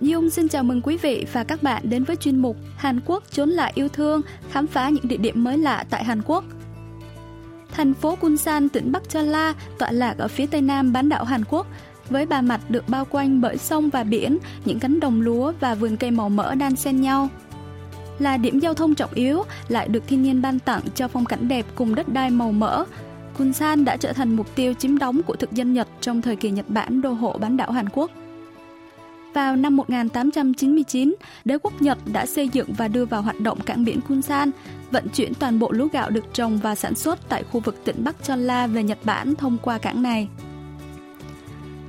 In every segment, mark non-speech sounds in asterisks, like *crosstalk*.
Hạnh Dung xin chào mừng quý vị và các bạn đến với chuyên mục Hàn Quốc chốn lại yêu thương, khám phá những địa điểm mới lạ tại Hàn Quốc. Thành phố Kunsan, tỉnh Bắc Cholla, tọa lạc ở phía tây nam bán đảo Hàn Quốc, với ba mặt được bao quanh bởi sông và biển, những cánh đồng lúa và vườn cây màu mỡ đan xen nhau. Là điểm giao thông trọng yếu, lại được thiên nhiên ban tặng cho phong cảnh đẹp cùng đất đai màu mỡ. Kunsan đã trở thành mục tiêu chiếm đóng của thực dân Nhật trong thời kỳ Nhật Bản đô hộ bán đảo Hàn Quốc. Vào năm 1899, đế quốc Nhật đã xây dựng và đưa vào hoạt động cảng biển Kunsan, vận chuyển toàn bộ lúa gạo được trồng và sản xuất tại khu vực tỉnh Bắc Cholla về Nhật Bản thông qua cảng này.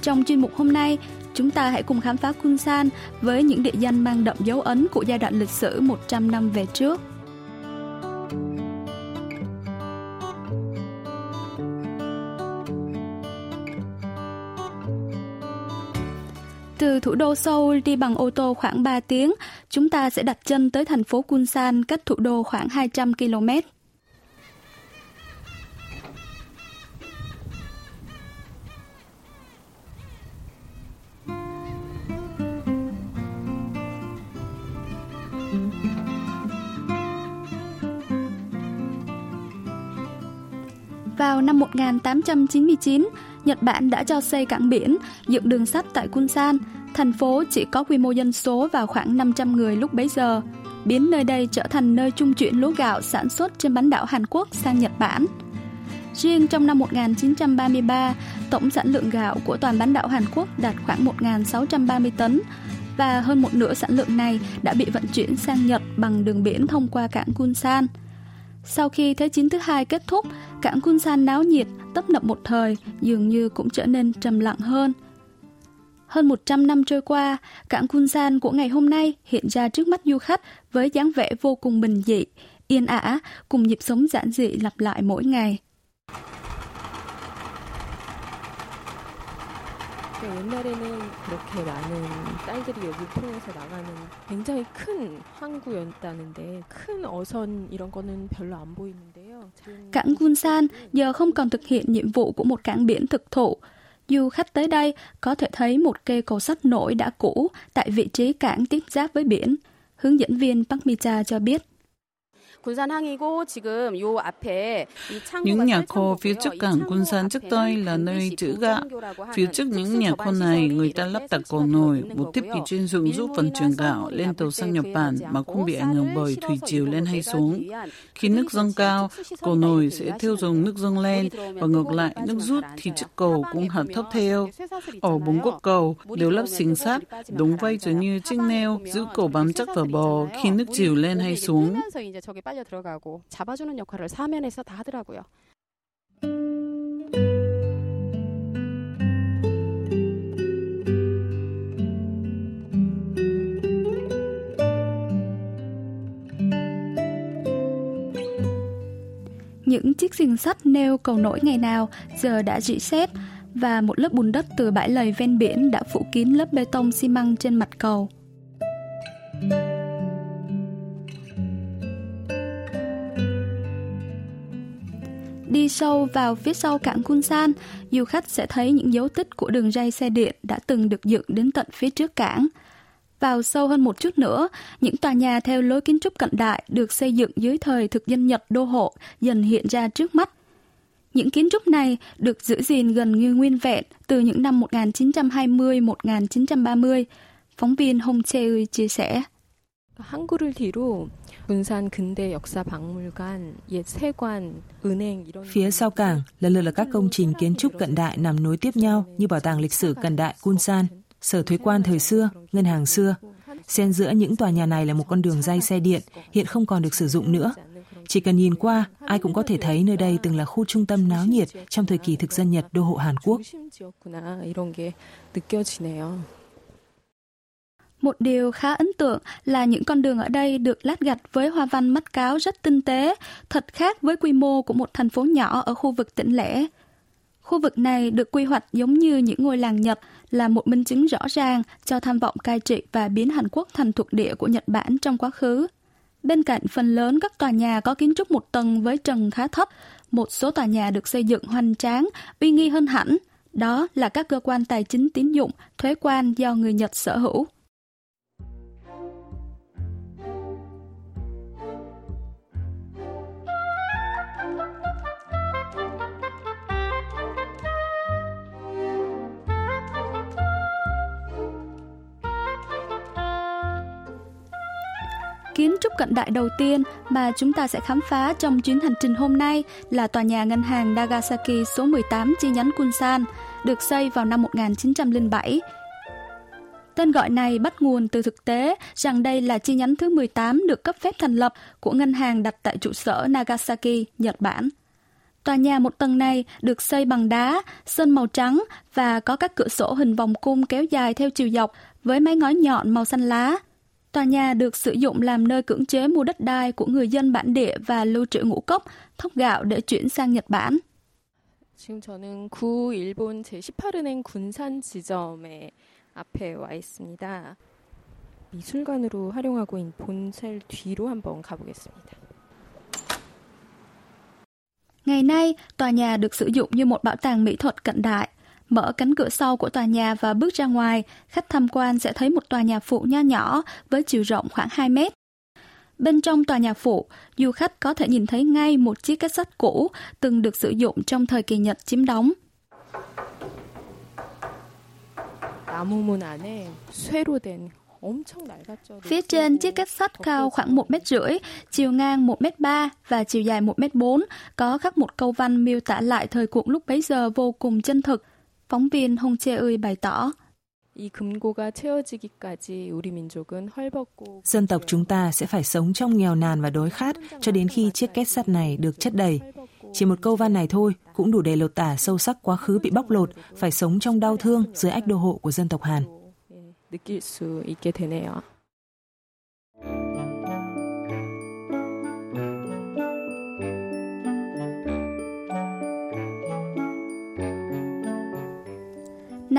Trong chuyên mục hôm nay, chúng ta hãy cùng khám phá Kunsan với những địa danh mang đậm dấu ấn của giai đoạn lịch sử 100 năm về trước. Từ thủ đô Seoul đi bằng ô tô khoảng 3 tiếng, chúng ta sẽ đặt chân tới thành phố Kunsan cách thủ đô khoảng 200 km. Vào năm 1899, Nhật Bản đã cho xây cảng biển, dựng đường sắt tại Kunsan. Thành phố chỉ có quy mô dân số vào khoảng 500 người lúc bấy giờ, biến nơi đây trở thành nơi trung chuyển lúa gạo sản xuất trên bán đảo Hàn Quốc sang Nhật Bản. Riêng trong năm 1933, tổng sản lượng gạo của toàn bán đảo Hàn Quốc đạt khoảng 1.630 tấn và hơn một nửa sản lượng này đã bị vận chuyển sang Nhật bằng đường biển thông qua cảng Kunsan. Sau khi Thế chiến thứ hai kết thúc, cảng Kunsan náo nhiệt, tấp nập một thời, dường như cũng trở nên trầm lặng hơn. Hơn 100 năm trôi qua, cảng Kunsan của ngày hôm nay hiện ra trước mắt du khách với dáng vẻ vô cùng bình dị, yên ả, cùng nhịp sống giản dị lặp lại mỗi ngày. 옛날에는 그렇게 많은 딸들이 여기 통해서 나가는 굉장히 큰 항구였다는데 큰 어선 이런 거는 별로 안 보이는데요. Cảng Gunsan giờ không còn thực hiện nhiệm vụ của một cảng biển thực thụ. Du khách tới đây có thể thấy một cây cầu sắt nổi đã cũ tại vị trí cảng tiếp giáp với biển. Hướng dẫn viên Park Mi-cha cho biết. Những nhà kho phía trước cảng Kunsan trước đây là nơi trữ gạo. Phía trước những nhà kho này, người ta lắp đặt cầu nổi, một thiết bị chuyên dụng giúp vận chuyển gạo lên tàu sang Nhật Bản mà không bị ảnh hưởng bởi thủy triều lên hay xuống. Khi nước dâng cao, cầu nổi sẽ theo dòng nước dâng lên và ngược lại nước rút thì chiếc cầu cũng hạ thấp theo. Ở bốn góc cầu đều lắp xình sắt, đóng vai trò như chiếc neo giữ cầu bám chắc vào bò khi nước chiều lên hay xuống. 빨려 들어가고 잡아주는 역할을 사면에서 다 하더라고요. Những chiếc xiềng sắt neo cầu nổi ngày nào giờ đã rỉ sét và một lớp bùn đất từ bãi lầy ven biển đã phủ kín lớp bê tông xi măng trên mặt cầu. Đi sâu vào phía sau cảng Kunsan, du khách sẽ thấy những dấu tích của đường ray xe điện đã từng được dựng đến tận phía trước cảng. Vào sâu hơn một chút nữa, những tòa nhà theo lối kiến trúc cận đại được xây dựng dưới thời thực dân Nhật đô hộ dần hiện ra trước mắt. Những kiến trúc này được giữ gìn gần như nguyên vẹn từ những năm 1920-1930, phóng viên Hong Chae chia sẻ. 한글을 뒤로 군산 근대 역사 박물관, 옛 세관, 은행 이런 Phía sau cảng lần lượt là các công trình kiến trúc cận đại nằm nối tiếp nhau như bảo tàng lịch sử cận đại Kunsan, sở thuế quan thời xưa, ngân hàng xưa. Xen giữa những tòa nhà này là một con đường ray xe điện, hiện không còn được sử dụng nữa. Chỉ cần nhìn qua, ai cũng có thể thấy nơi đây từng là khu trung tâm náo nhiệt trong thời kỳ thực dân Nhật đô hộ Hàn Quốc. Một điều khá ấn tượng là những con đường ở đây được lát gạch với hoa văn mắt cáo rất tinh tế, thật khác với quy mô của một thành phố nhỏ ở khu vực tỉnh lẻ. Khu vực này được quy hoạch giống như những ngôi làng Nhật là một minh chứng rõ ràng cho tham vọng cai trị và biến Hàn Quốc thành thuộc địa của Nhật Bản trong quá khứ. Bên cạnh phần lớn các tòa nhà có kiến trúc một tầng với trần khá thấp, một số tòa nhà được xây dựng hoành tráng, uy nghi hơn hẳn. Đó là các cơ quan tài chính tín dụng, thuế quan do người Nhật sở hữu. Kiến trúc cận đại đầu tiên mà chúng ta sẽ khám phá trong chuyến hành trình hôm nay là tòa nhà ngân hàng Nagasaki số 18 chi nhánh Kunsan, được xây vào năm 1907. Tên gọi này bắt nguồn từ thực tế rằng đây là chi nhánh thứ 18 được cấp phép thành lập của ngân hàng đặt tại trụ sở Nagasaki, Nhật Bản. Tòa nhà một tầng này được xây bằng đá, sơn màu trắng và có các cửa sổ hình vòng cung kéo dài theo chiều dọc với mái ngói nhọn màu xanh lá. Tòa nhà được sử dụng làm nơi cưỡng chế mua đất đai của người dân bản địa và lưu trữ ngũ cốc, thóc gạo để chuyển sang Nhật Bản. 지금 저는 구 일본 제18은행 군산 지점에 앞에 와 있습니다. 미술관으로 활용하고 있는 본셀 뒤로 한번 가보겠습니다. Ngày nay, tòa nhà được sử dụng như một bảo tàng mỹ thuật cận đại. Mở cánh cửa sau của tòa nhà và bước ra ngoài, khách tham quan sẽ thấy một tòa nhà phụ nho nhỏ với chiều rộng khoảng 2 mét. Bên trong tòa nhà phụ, du khách có thể nhìn thấy ngay một chiếc két sắt cũ từng được sử dụng trong thời kỳ Nhật chiếm đóng. Phía trên chiếc két sắt cao khoảng 1 mét rưỡi, chiều ngang 1 mét 3 và chiều dài 1 mét 4 có khắc một câu văn miêu tả lại thời cuộc lúc bấy giờ vô cùng chân thực. Phóng viên Hong Chê Ơi bày tỏ. Dân tộc chúng ta sẽ phải sống trong nghèo nàn và đói khát cho đến khi chiếc két sắt này được chất đầy. Chỉ một câu văn này thôi cũng đủ để lột tả sâu sắc quá khứ bị bóc lột, phải sống trong đau thương dưới ách đô hộ của dân tộc Hàn.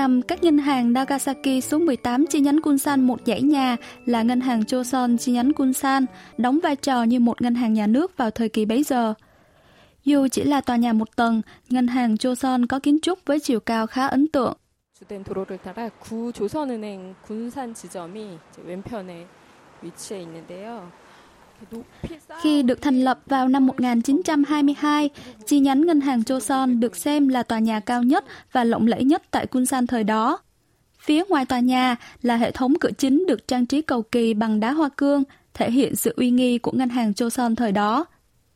느낄 수 있게 되네요. Nằm các ngân hàng Nagasaki số 18 chi nhánh Kunsan một dãy nhà là ngân hàng Choson chi nhánh Kunsan, đóng vai trò như một ngân hàng nhà nước vào thời kỳ bấy giờ. Dù chỉ là tòa nhà một tầng, ngân hàng Choson có kiến trúc với chiều cao khá ấn tượng. 주된 도로를 따라 구조선은행 군산 지점이 왼편에 위치해 있는데요. Khi được thành lập vào năm 1922, chi nhánh ngân hàng Joseon được xem là tòa nhà cao nhất và lộng lẫy nhất tại Kunsan thời đó. Phía ngoài tòa nhà là hệ thống cửa chính được trang trí cầu kỳ bằng đá hoa cương, thể hiện sự uy nghi của ngân hàng Joseon thời đó.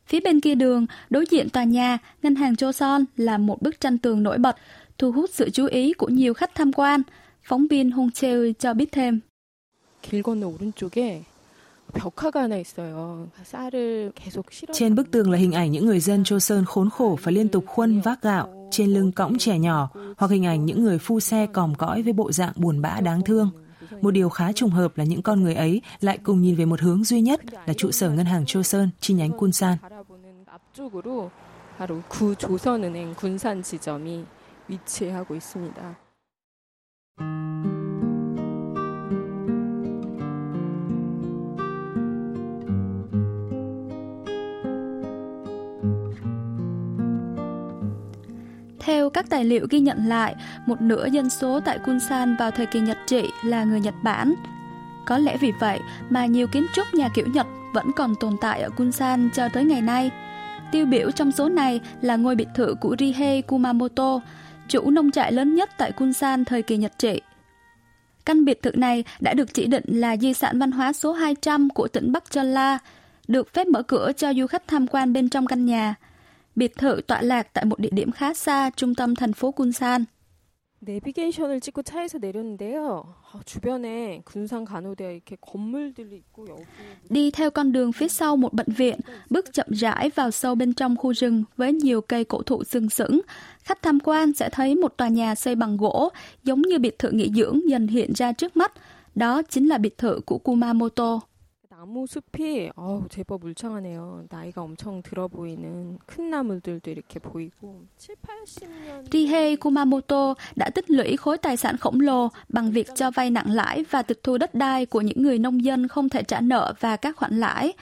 Phía bên kia đường, đối diện tòa nhà, ngân hàng Joseon là một bức tranh tường nổi bật thu hút sự chú ý của nhiều khách tham quan. Phóng viên Hong Cheo cho biết thêm. Trên bức tường là hình ảnh những người dân Joseon khốn khổ và liên tục khuân vác gạo trên lưng cõng trẻ nhỏ hoặc hình ảnh những người phu xe còm cõi với bộ dạng buồn bã đáng thương. Một điều khá trùng hợp là những con người ấy lại cùng nhìn về một hướng duy nhất là trụ sở ngân hàng Joseon chi nhánh Kunsan. 바로 구 조선은행 군산 지점이 위치하고 있습니다. Theo các tài liệu ghi nhận lại, một nửa dân số tại Kunsan vào thời kỳ Nhật trị là người Nhật Bản. Có lẽ vì vậy mà nhiều kiến trúc nhà kiểu Nhật vẫn còn tồn tại ở Kunsan cho tới ngày nay. Tiêu biểu trong số này là ngôi biệt thự của Rihei Kumamoto, chủ nông trại lớn nhất tại Kunsan thời kỳ Nhật trị. Căn biệt thự này đã được chỉ định là di sản văn hóa số 200 của tỉnh Bắc Chola, được phép mở cửa cho du khách tham quan bên trong căn nhà Biệt thự tọa lạc tại một địa điểm khá xa trung tâm thành phố Kunsan. 내비게이션을 찍고 차에서 내렸는데요. 주변에 군산 간호대가 이렇게 건물들이 있고 여기 Đi theo con đường phía sau một bệnh viện, bước chậm rãi vào sâu bên trong khu rừng với nhiều cây cổ thụ sừng sững. Khách tham quan sẽ thấy một tòa nhà xây bằng gỗ, giống như biệt thự nghỉ dưỡng dần hiện ra trước mắt. Đó chính là biệt thự của Kumamoto. 나무 숲이 어우, 제법 울창하네요. 나이가 엄청 들어 보이는 큰 나무들도 이렇게 보이고 7, 80년 Rihei Kumamoto đã tích lũy khối tài sản khổng lồ bằng việc cho vay nặng lãi và tịch thu đất đai của những người nông dân không thể trả nợ và các khoản lãi.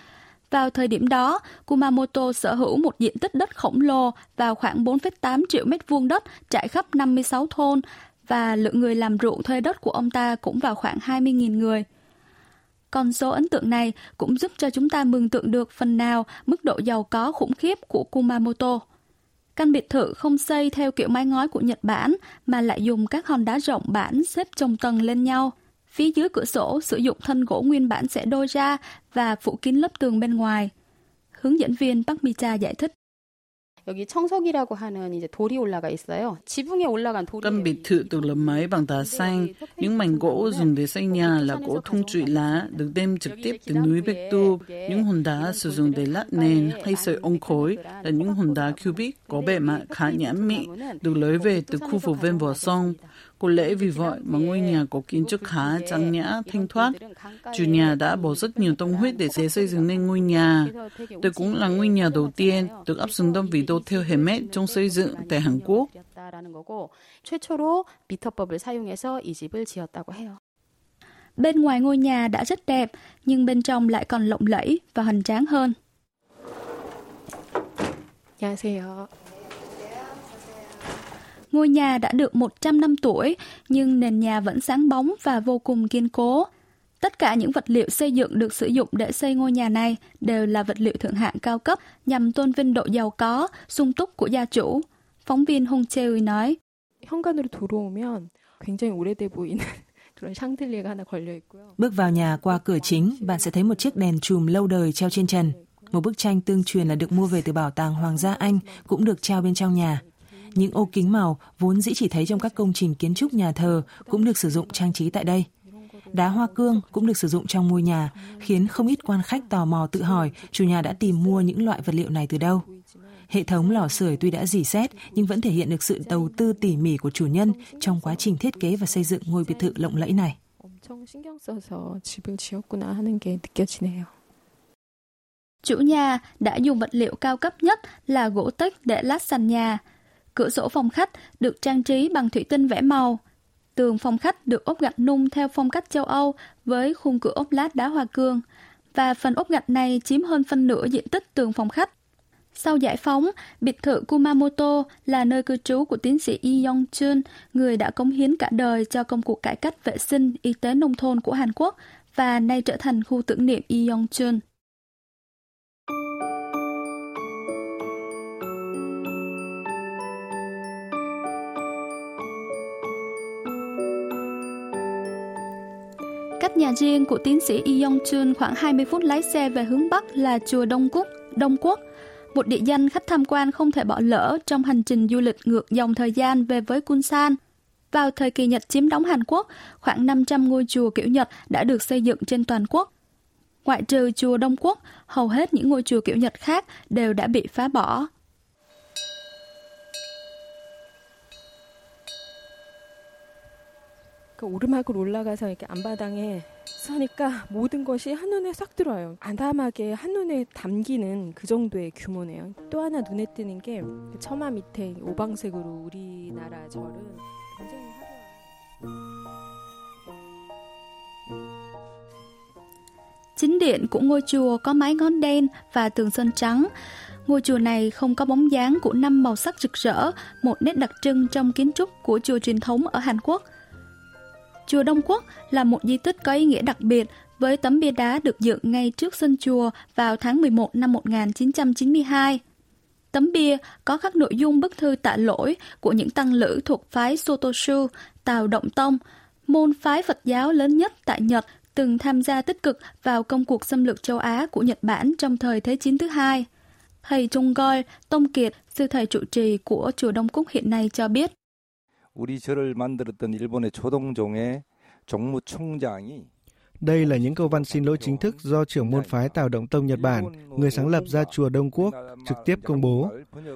Vào thời điểm đó, Kumamoto sở hữu một diện tích đất khổng lồ vào khoảng 4,8 triệu mét vuông đất trải khắp 56 thôn và lượng người làm ruộng thuê đất của ông ta cũng vào khoảng 20.000 người. Con số ấn tượng này cũng giúp cho chúng ta mường tượng được phần nào mức độ giàu có khủng khiếp của Kumamoto. Căn biệt thự không xây theo kiểu mái ngói của Nhật Bản, mà lại dùng các hòn đá rộng bản xếp chồng tầng lên nhau. Phía dưới cửa sổ sử dụng thân gỗ nguyên bản sẽ đôi ra và phủ kín lớp tường bên ngoài. Hướng dẫn viên Park Mi-cha giải thích. 여기 청석이라고 하는 이제 돌이 올라가 있어요. 지붕에 올라간 돌이 Căn biệt thự được làm máy bằng đá xanh. Những mảnh gỗ dùng để xây nhà là gỗ thung trụy lá, được đem trực tiếp từ núi Bạch Tu. Những hòn đá sử dụng để lát nền hay sợi ống khối là những hòn đá cubic có bề mặt khá nhẵn mịn, được lấy về từ khu vực ven bờ sông. Có lẽ vì vậy mà ngôi nhà có kiến trúc khá trang nhã, thanh thoát. Chủ nhà đã bỏ rất nhiều tâm huyết để xây dựng nên ngôi nhà. Đây cũng là ngôi nhà đầu tiên được áp dụng đơn vị đô theo Hermet trong xây dựng tại Hàn Quốc. 최초로 미터법을 사용해서 이 집을 지었다고 해요. Bên ngoài ngôi nhà đã rất đẹp, nhưng bên trong lại còn lộng lẫy và hoành tráng hơn. 안녕하세요. Ngôi nhà đã được 100 năm tuổi, nhưng nền nhà vẫn sáng bóng và vô cùng kiên cố. Tất cả những vật liệu xây dựng được sử dụng để xây ngôi nhà này đều là vật liệu thượng hạng cao cấp nhằm tôn vinh độ giàu có, sung túc của gia chủ. Phóng viên Hong Cheui nói. 현관으로 들어오면 굉장히 오래돼 보이는 그런 샹들리에가 하나 걸려 있고요. *laughs* Bước vào nhà qua cửa chính, bạn sẽ thấy một chiếc đèn chùm lâu đời treo trên trần. Một bức tranh tương truyền là được mua về từ bảo tàng Hoàng gia Anh cũng được treo bên trong nhà. Những ô kính màu vốn dĩ chỉ thấy trong các công trình kiến trúc nhà thờ cũng được sử dụng trang trí tại đây. Đá hoa cương cũng được sử dụng trong ngôi nhà, khiến không ít quan khách tò mò tự hỏi chủ nhà đã tìm mua những loại vật liệu này từ đâu. Hệ thống lò sưởi tuy đã dỉ xét nhưng vẫn thể hiện được sự đầu tư tỉ mỉ của chủ nhân trong quá trình thiết kế và xây dựng ngôi biệt thự lộng lẫy này. Chủ nhà đã dùng vật liệu cao cấp nhất là gỗ tếch để lát sàn nhà, Cửa sổ phòng khách được trang trí bằng thủy tinh vẽ màu. Tường phòng khách được ốp gạch nung theo phong cách châu Âu với khung cửa ốp lát đá hoa cương. Và phần ốp gạch này chiếm hơn phân nửa diện tích tường phòng khách. Sau giải phóng, biệt thự Kumamoto là nơi cư trú của tiến sĩ Yi Yong Chun, người đã cống hiến cả đời cho công cuộc cải cách vệ sinh y tế nông thôn của Hàn Quốc và nay trở thành khu tưởng niệm Yi Yong Chun. Cách nhà riêng của tiến sĩ Yong Chun khoảng 20 phút lái xe về hướng Bắc là chùa Đông Quốc, Đông Quốc, một địa danh khách tham quan không thể bỏ lỡ trong hành trình du lịch ngược dòng thời gian về với Kunsan. Vào thời kỳ Nhật chiếm đóng Hàn Quốc, khoảng 500 ngôi chùa kiểu Nhật đã được xây dựng trên toàn quốc. Ngoại trừ chùa Đông Quốc, hầu hết những ngôi chùa kiểu Nhật khác đều đã bị phá bỏ. 그 오르막을 올라가서 이렇게 안바당에 서니까 모든 것이 한눈에 싹 들어와요. 아담하게 한눈에 담기는 그 정도의 규모네요. 또 하나 눈에 띄는 게 처마 밑에 오방색으로 우리나라 절은 굉장히 Chính điện của ngôi chùa có mái ngói đen và tường sơn trắng. Ngôi chùa này không có bóng dáng của năm màu sắc rực rỡ, một nét đặc trưng trong kiến trúc của chùa truyền thống ở Hàn Quốc. Chùa Đông Quốc là một di tích có ý nghĩa đặc biệt với tấm bia đá được dựng ngay trước sân chùa vào tháng 11 năm 1992. Tấm bia có các nội dung bức thư tạ lỗi của những tăng lữ thuộc phái Sotoshu, Tào Động Tông, môn phái Phật giáo lớn nhất tại Nhật từng tham gia tích cực vào công cuộc xâm lược châu Á của Nhật Bản trong thời Thế chiến thứ hai. Thầy Trung Goi, Tông Kiệt, sư thầy trụ trì của chùa Đông Cúc hiện nay cho biết. 우리 절을 만들었던 일본의 조동종의 정무총장이 Đây là những câu văn xin lỗi chính thức do trưởng môn phái Tào Động Tông Nhật Bản, người sáng lập ra chùa Đông Quốc, trực tiếp công bố.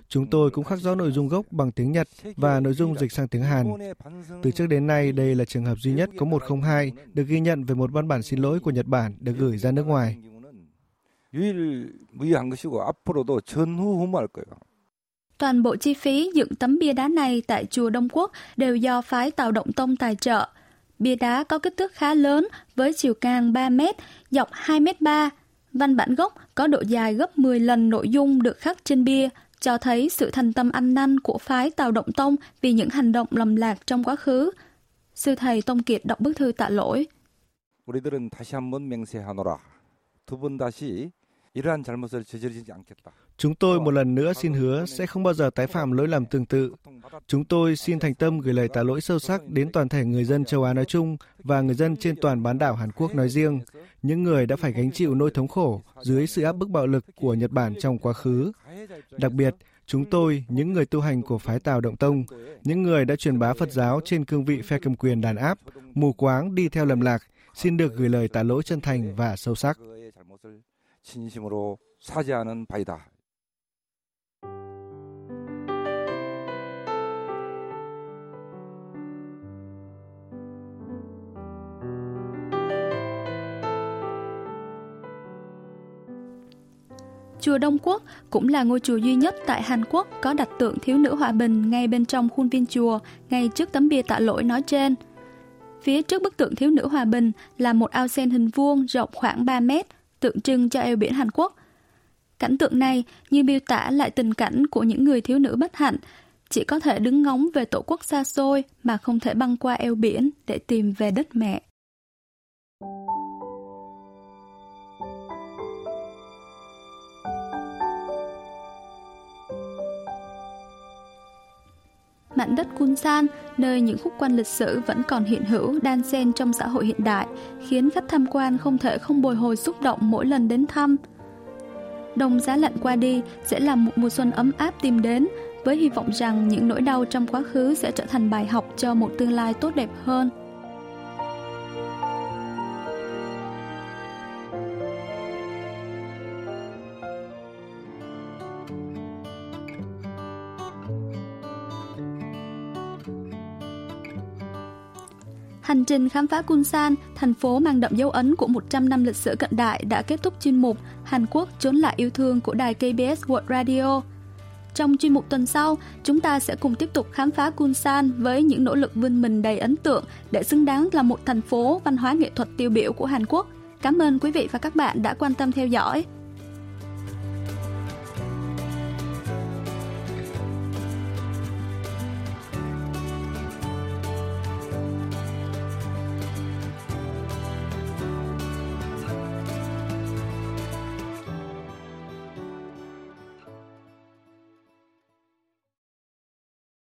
Chúng tôi cũng khắc rõ nội dung gốc bằng tiếng Nhật và nội dung dịch sang tiếng Hàn. Từ trước đến nay, đây là trường hợp duy nhất có 102 được ghi nhận về một văn bản xin lỗi của Nhật Bản được gửi ra nước ngoài. 유일무이한 것이고 앞으로도 전후후무할 거예요. Toàn bộ chi phí dựng tấm bia đá này tại chùa Đông Quốc đều do phái Tào Động Tông tài trợ. Bia đá có kích thước khá lớn với chiều cao 3 m, dọc 2 m 3. Văn bản gốc có độ dài gấp 10 lần nội dung được khắc trên bia, cho thấy sự thành tâm ăn năn của phái Tào Động Tông vì những hành động lầm lạc trong quá khứ. Sư thầy Tông Kiệt đọc bức thư tạ lỗi. 우리들은 다시 한번 맹세하노라. 두 번 다시 Chúng tôi một lần nữa xin hứa sẽ không bao giờ tái phạm lỗi lầm tương tự. Chúng tôi xin thành tâm gửi lời tạ lỗi sâu sắc đến toàn thể người dân châu Á nói chung và người dân trên toàn bán đảo Hàn Quốc nói riêng, những người đã phải gánh chịu nỗi thống khổ dưới sự áp bức bạo lực của Nhật Bản trong quá khứ. Đặc biệt, chúng tôi, những người tu hành của phái Tào Động Tông, những người đã truyền bá Phật giáo trên cương vị phe cầm quyền đàn áp, mù quáng đi theo lầm lạc, xin được gửi lời tạ lỗi chân thành và sâu sắc. 진심으로 사죄하는 바이다. Chùa Đông Quốc cũng là ngôi chùa duy nhất tại Hàn Quốc có đặt tượng thiếu nữ hòa bình ngay bên trong khuôn viên chùa, ngay trước tấm bia tạ lỗi nói trên. Phía trước bức tượng thiếu nữ hòa bình là một ao sen hình vuông rộng khoảng 3 mét, tượng trưng cho eo biển Hàn Quốc. Cảnh tượng này như miêu tả lại tình cảnh của những người thiếu nữ bất hạnh, chỉ có thể đứng ngóng về tổ quốc xa xôi mà không thể băng qua eo biển để tìm về đất mẹ. Mảnh đất Kunsan, nơi những khúc quan lịch sử vẫn còn hiện hữu đan xen trong xã hội hiện đại, khiến khách tham quan không thể không bồi hồi xúc động mỗi lần đến thăm. Đông giá lạnh qua đi sẽ là một mùa xuân ấm áp tìm đến, với hy vọng rằng những nỗi đau trong quá khứ sẽ trở thành bài học cho một tương lai tốt đẹp hơn. Trình khám phá Kunsan, thành phố mang đậm dấu ấn của 100 năm lịch sử cận đại đã kết thúc chuyên mục Hàn Quốc trốn lại yêu thương của đài KBS World Radio. Trong chuyên mục tuần sau, chúng ta sẽ cùng tiếp tục khám phá Kunsan với những nỗ lực vươn mình đầy ấn tượng để xứng đáng là một thành phố văn hóa nghệ thuật tiêu biểu của Hàn Quốc. Cảm ơn quý vị và các bạn đã quan tâm theo dõi.